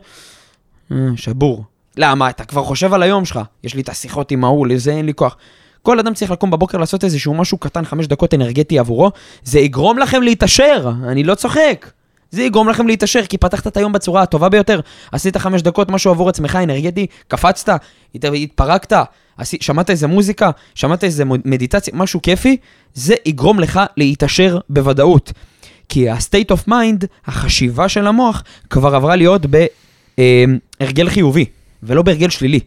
Speaker 1: אה, שבור. למה? אתה כבר חושב על היום שלך. יש לי את השיחות עם ההוא, לזה אין לי כוח. כל אדם צריך לקום בבוקר לעשות איזשהו משהו קטן, חמש דקות אנרגטי עבורו, זה יגרום לכם להתעשר, אני לא צוחק. זה יגרום לכם להתעשר, כי פתחת את היום בצורה הטובה ביותר. עשית חמש דקות משהו עבור עצמך אנרגטי, קפצת, הת- התפרקת, עשי, שמעת איזה מוזיקה, שמעת איזה מדיטציה, משהו כיפי, זה יגרום לך להתעשר בוודאות. כי ה-state of mind, החשיבה של המוח, כבר עברה להיות בהרגל חיובי, ולא בהרגל שלילי.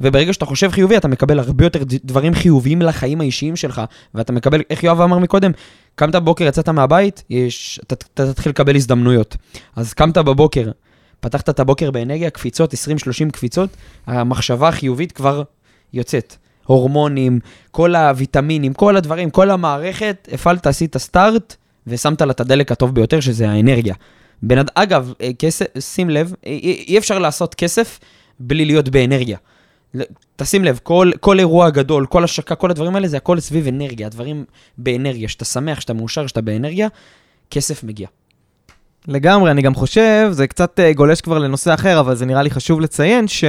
Speaker 1: וברגע שאתה חושב חיובי, אתה מקבל הרבה יותר דברים חיוביים לחיים האישיים שלך, ואתה מקבל, איך יואב אמר מקודם, קמת בבוקר, יצאת מהבית, יש, אתה, תתחיל לקבל הזדמנויות. אז קמת בבוקר, פתחת את הבוקר באנרגיה, קפיצות, 20-30 קפיצות, המחשבה החיובית כבר יוצאת. הורמונים, כל הוויטמינים, כל הדברים, כל המערכת, הפעלת, עשית סטארט, ושמת לה את הדלק הטוב ביותר, שזה האנרגיה. אד- אגב, אה, כסף, שים לב, אי, אי אי אפשר לעשות כסף בלי להיות באנרגיה. תשים לב, כל, כל אירוע גדול, כל השקה, כל הדברים האלה, זה הכל סביב אנרגיה. הדברים באנרגיה, שאתה שמח, שאתה מאושר, שאתה באנרגיה, כסף מגיע.
Speaker 2: לגמרי, אני גם חושב, זה קצת אה, גולש כבר לנושא אחר, אבל זה נראה לי חשוב לציין ש...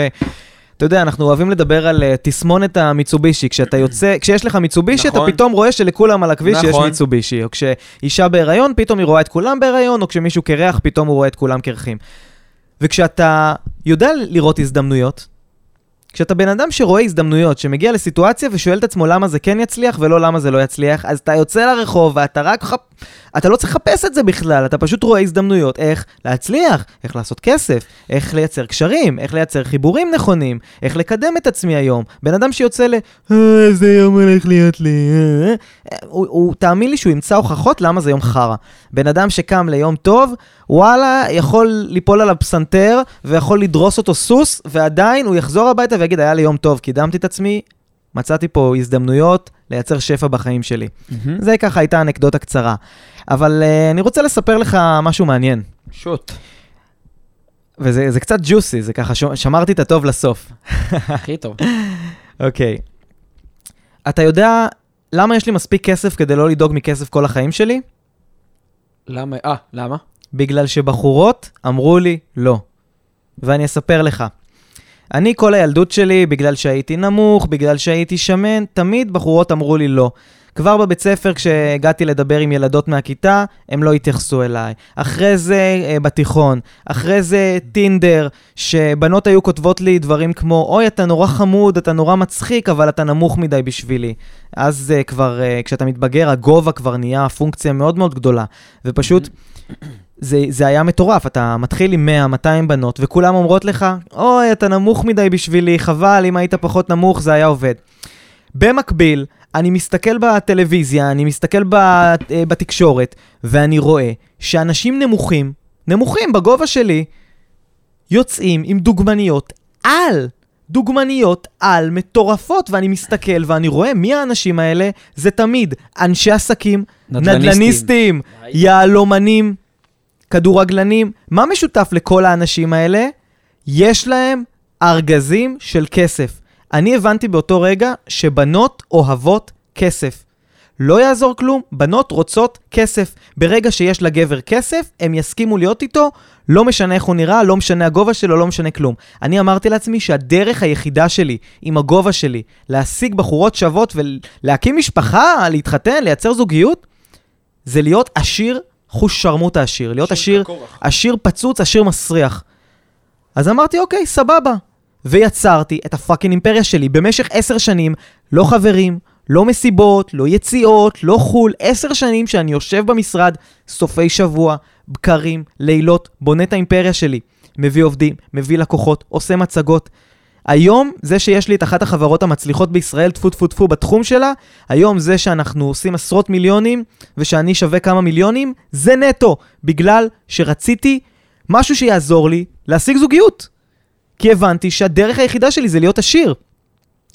Speaker 2: אתה יודע, אנחנו אוהבים לדבר על אה, תסמונת המיצובישי. כשאתה יוצא, כשיש לך מיצובישי, אתה
Speaker 1: נכון.
Speaker 2: פתאום רואה שלכולם על הכביש יש
Speaker 1: נכון.
Speaker 2: מיצובישי. או כשאישה בהיריון, פתאום היא רואה את כולם בהיריון, או כשמישהו קרח, פתאום הוא רואה את כולם קרחים. וכשאתה יודע לראות הזדמנויות, כשאתה בן אדם שרואה הזדמנויות, שמגיע לסיטואציה ושואל את עצמו למה זה כן יצליח ולא למה זה לא יצליח, אז אתה יוצא לרחוב ואתה רק חפ... אתה לא צריך לחפש את זה בכלל, אתה פשוט רואה הזדמנויות איך להצליח, איך לעשות כסף, איך לייצר קשרים, איך לייצר חיבורים נכונים, איך לקדם את עצמי היום. בן אדם שיוצא ל... "אה, איזה יום הולך להיות לי, אה, אה", הוא, הוא, תאמין לי שהוא ימצא הוכחות למה זה יום חרא. בן אדם שקם ליום טוב, וואלה, יכול ליפול עליו פסנתר, ויכול לדרוס אותו סוס, ועדיין הוא יחזור הביתה ויגיד, היה לי יום טוב, קידמתי את עצמי, מצאתי פה הזדמנויות לייצר שפע בחיים שלי.
Speaker 1: מהמם.
Speaker 2: זה ככה הייתה אנקדוטה קצרה. אבל uh, אני רוצה לספר לך משהו מעניין.
Speaker 1: שוט.
Speaker 2: וזה זה קצת ג'וסי, זה ככה, שמרתי את הטוב לסוף.
Speaker 1: הכי טוב.
Speaker 2: אוקיי. אתה יודע למה יש לי מספיק כסף כדי לא לדאוג מכסף כל החיים שלי?
Speaker 1: למה? אה, למה?
Speaker 2: בגלל שבחורות אמרו לי לא. ואני אספר לך. אני כל הילדות שלי, בגלל שהייתי נמוך, בגלל שהייתי שמן, תמיד בחורות אמרו לי לא. כבר בבית ספר, כשהגעתי לדבר עם ילדות מהכיתה, הם לא התייחסו אליי. אחרי זה, אה, בתיכון. אחרי זה, טינדר, שבנות היו כותבות לי דברים כמו, אוי, אתה נורא חמוד, אתה נורא מצחיק, אבל אתה נמוך מדי בשבילי. אז uh, כבר, uh, כשאתה מתבגר, הגובה כבר נהיה פונקציה מאוד מאוד גדולה. ופשוט, זה, זה היה מטורף, אתה מתחיל עם 100-200 בנות, וכולם אומרות לך, אוי, אתה נמוך מדי בשבילי, חבל, אם היית פחות נמוך זה היה עובד. במקביל, אני מסתכל בטלוויזיה, אני מסתכל ב, אה, בתקשורת, ואני רואה שאנשים נמוכים, נמוכים בגובה שלי, יוצאים עם דוגמניות על. דוגמניות על מטורפות, ואני מסתכל ואני רואה מי האנשים האלה, זה תמיד אנשי עסקים,
Speaker 1: נדל"ניסטים.
Speaker 2: נדל"ניסטים, יהלומנים, כדורגלנים. מה משותף לכל האנשים האלה? יש להם ארגזים של כסף. אני הבנתי באותו רגע שבנות אוהבות כסף. לא יעזור כלום, בנות רוצות כסף. ברגע שיש לגבר כסף, הם יסכימו להיות איתו, לא משנה איך הוא נראה, לא משנה הגובה שלו, לא משנה כלום. אני אמרתי לעצמי שהדרך היחידה שלי, עם הגובה שלי, להשיג בחורות שוות ולהקים משפחה, להתחתן, לייצר זוגיות, זה להיות עשיר חוש שרמוטה עשיר. להיות עשיר, עשיר פצוץ, עשיר מסריח. אז אמרתי, אוקיי, סבבה. ויצרתי את הפאקינג אימפריה שלי במשך עשר שנים, לא חברים, לא מסיבות, לא יציאות, לא חו"ל, עשר שנים שאני יושב במשרד, סופי שבוע, בקרים, לילות, בונה את האימפריה שלי. מביא עובדים, מביא לקוחות, עושה מצגות. היום, זה שיש לי את אחת החברות המצליחות בישראל, טפו טפו טפו בתחום שלה, היום זה שאנחנו עושים עשרות מיליונים, ושאני שווה כמה מיליונים, זה נטו, בגלל שרציתי משהו שיעזור לי להשיג זוגיות. כי הבנתי שהדרך היחידה שלי זה להיות עשיר.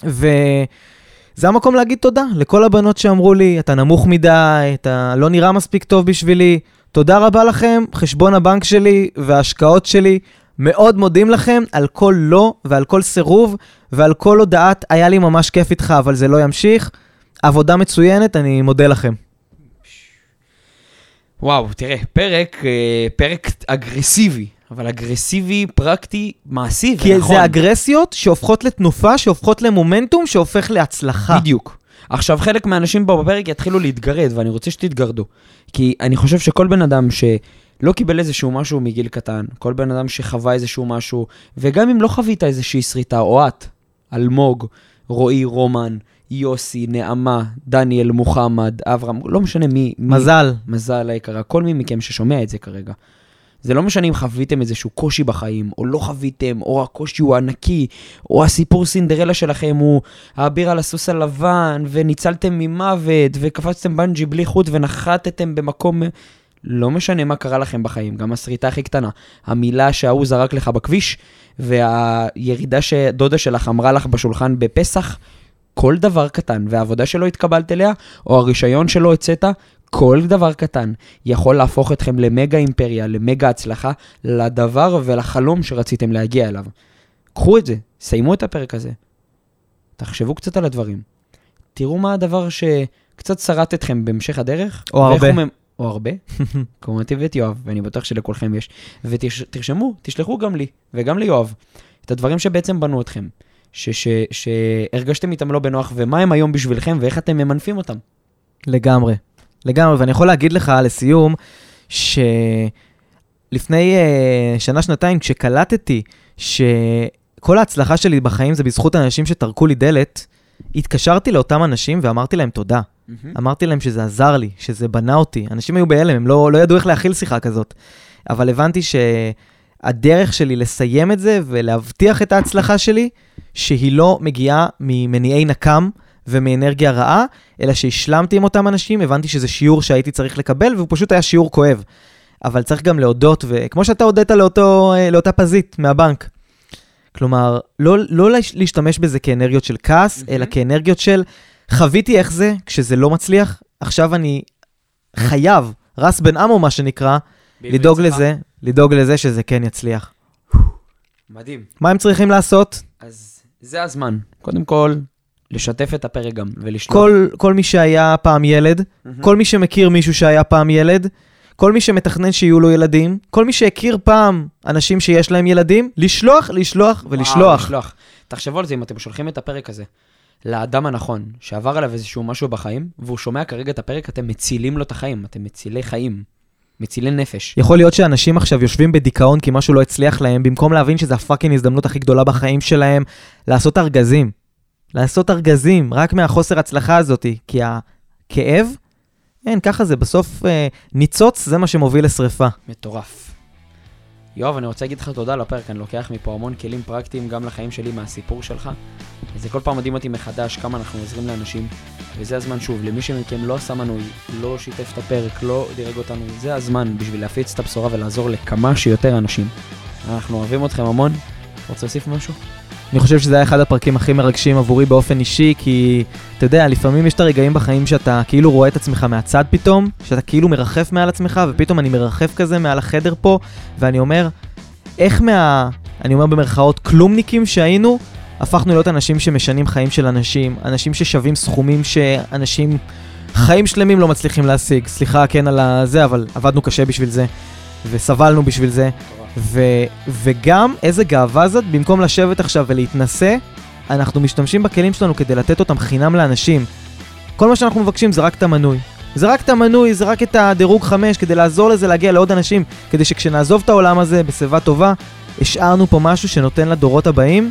Speaker 2: וזה המקום להגיד תודה לכל הבנות שאמרו לי, אתה נמוך מדי, אתה לא נראה מספיק טוב בשבילי. תודה רבה לכם, חשבון הבנק שלי וההשקעות שלי. מאוד מודים לכם על כל לא ועל כל סירוב ועל כל הודעת, היה לי ממש כיף איתך, אבל זה לא ימשיך. עבודה מצוינת, אני מודה לכם.
Speaker 1: וואו, תראה, פרק, אה, פרק אגרסיבי, אבל אגרסיבי, פרקטי, מעשי,
Speaker 2: כי
Speaker 1: ונכון.
Speaker 2: זה אגרסיות שהופכות לתנופה, שהופכות למומנטום, שהופך להצלחה.
Speaker 1: בדיוק. עכשיו, חלק מהאנשים פה בפרק יתחילו להתגרד, ואני רוצה שתתגרדו. כי אני חושב שכל בן אדם שלא קיבל איזשהו משהו מגיל קטן, כל בן אדם שחווה איזשהו משהו, וגם אם לא חווית איזושהי שריטה, או את, אלמוג, רועי, רומן, יוסי, נעמה, דניאל, מוחמד, אברהם, לא משנה מי, מי
Speaker 2: מזל.
Speaker 1: מזל היקרה, כל מי מכם ששומע את זה כרגע. זה לא משנה אם חוויתם איזשהו קושי בחיים, או לא חוויתם, או הקושי הוא ענקי, או הסיפור סינדרלה שלכם הוא האביר על הסוס הלבן, וניצלתם ממוות, וקפצתם בנג'י בלי חוט, ונחתתם במקום... לא משנה מה קרה לכם בחיים, גם הסריטה הכי קטנה. המילה שההוא זרק לך בכביש, והירידה שדודה שלך אמרה לך בשולחן בפסח, כל דבר קטן, והעבודה שלא התקבלת אליה, או הרישיון שלא הצאת, כל דבר קטן יכול להפוך אתכם למגה אימפריה, למגה הצלחה, לדבר ולחלום שרציתם להגיע אליו. קחו את זה, סיימו את הפרק הזה. תחשבו קצת על הדברים. תראו מה הדבר שקצת שרט אתכם בהמשך הדרך.
Speaker 2: או הרבה.
Speaker 1: מ- או הרבה. כמו אותי ואת יואב, ואני בטוח שלכולכם יש. ותרשמו, תשלחו גם לי וגם ליואב את הדברים שבעצם בנו אתכם. ש- ש- שהרגשתם איתם לא בנוח, ומה הם היום בשבילכם, ואיך אתם ממנפים אותם.
Speaker 2: לגמרי. לגמרי, ואני יכול להגיד לך לסיום, שלפני uh, שנה-שנתיים, כשקלטתי כל ההצלחה שלי בחיים זה בזכות אנשים שטרקו לי דלת. התקשרתי לאותם אנשים ואמרתי להם תודה. אמרתי להם שזה עזר לי, שזה בנה אותי. אנשים היו בהלם, הם לא, לא ידעו איך להכיל שיחה כזאת. אבל הבנתי שהדרך שלי לסיים את זה ולהבטיח את ההצלחה שלי, שהיא לא מגיעה ממניעי נקם ומאנרגיה רעה, אלא שהשלמתי עם אותם אנשים, הבנתי שזה שיעור שהייתי צריך לקבל, והוא פשוט היה שיעור כואב. אבל צריך גם להודות, וכמו שאתה הודית לאותו, לאותה פזית מהבנק. כלומר, לא, לא להשתמש בזה כאנרגיות של כעס, אלא כאנרגיות של חוויתי איך זה כשזה לא מצליח, עכשיו אני חייב, רס בן עמו מה שנקרא, לדאוג לזה, לדאוג לזה שזה כן יצליח.
Speaker 1: מדהים.
Speaker 2: מה הם צריכים לעשות?
Speaker 1: אז זה הזמן. קודם כל, לשתף את הפרק גם, ולשלוח.
Speaker 2: כל, כל מי שהיה פעם ילד, mm-hmm. כל מי שמכיר מישהו שהיה פעם ילד, כל מי שמתכנן שיהיו לו ילדים, כל מי שהכיר פעם אנשים שיש להם ילדים, לשלוח, לשלוח ולשלוח. וואו, לשלוח.
Speaker 1: תחשבו על זה אם אתם שולחים את הפרק הזה לאדם הנכון, שעבר עליו איזשהו משהו בחיים, והוא שומע כרגע את הפרק, אתם מצילים לו את החיים, אתם מצילי חיים. מצילי נפש.
Speaker 2: יכול להיות שאנשים עכשיו יושבים בדיכאון כי משהו לא הצליח להם, במקום להבין שזו הפאקינג הזדמנות הכי גדולה בחיים שלהם, לעשות ארגזים. לעשות ארגזים, רק מהחוסר הצלחה הזאתי. כי הכאב, אין, ככה זה, בסוף אה, ניצוץ זה מה שמוביל לשריפה.
Speaker 1: מטורף. יואב, אני רוצה להגיד לך תודה על הפרק, אני לוקח מפה המון כלים פרקטיים גם לחיים שלי מהסיפור שלך. זה כל פעם מדהים אותי מחדש כמה אנחנו עוזרים לאנשים, וזה הזמן שוב, למי שמכם לא עשה מנוי, לא שיתף את הפרק, לא דירג אותנו, זה הזמן בשביל להפיץ את הבשורה ולעזור לכמה שיותר אנשים. אנחנו אוהבים אתכם המון. רוצה להוסיף משהו?
Speaker 2: אני חושב שזה היה אחד הפרקים הכי מרגשים עבורי באופן אישי, כי אתה יודע, לפעמים יש את הרגעים בחיים שאתה כאילו רואה את עצמך מהצד פתאום, שאתה כאילו מרחף מעל עצמך, ופתאום אני מרחף כזה מעל החדר פה, ואני אומר, איך מה... אני אומר במרכאות, כלומניקים שהיינו, הפכנו להיות אנשים שמשנים חיים של אנשים, אנשים ששווים סכומים שאנשים חיים שלמים לא מצליחים להשיג. סליחה, כן, על הזה, אבל עבדנו קשה בשביל זה, וסבלנו בשביל זה. ו, וגם איזה גאווה זאת, במקום לשבת עכשיו ולהתנשא, אנחנו משתמשים בכלים שלנו כדי לתת אותם חינם לאנשים. כל מה שאנחנו מבקשים זה רק את המנוי. זה רק את המנוי, זה רק את הדירוג 5, כדי לעזור לזה להגיע לעוד אנשים, כדי שכשנעזוב את העולם הזה בשיבה טובה, השארנו פה משהו שנותן לדורות הבאים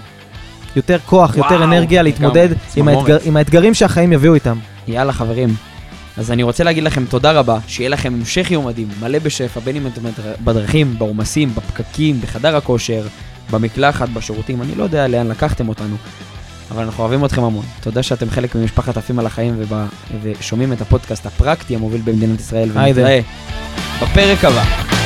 Speaker 2: יותר כוח, וואו, יותר אנרגיה להתמודד עם, האתגר, עם האתגרים שהחיים יביאו איתם.
Speaker 1: יאללה חברים, אז אני רוצה להגיד לכם תודה רבה, שיהיה לכם המשך יום מדהים, מלא בשפע, בין אם אתם בדרכים, בעומסים, בפקקים, בחדר הכושר, במקלחת, בשירותים, אני לא יודע לאן לקחתם אותנו, אבל אנחנו אוהבים אתכם המון. תודה שאתם חלק ממשפחת עפים על החיים ובא, ושומעים את הפודקאסט הפרקטי המוביל במדינת ישראל, ונתראה בפרק הבא.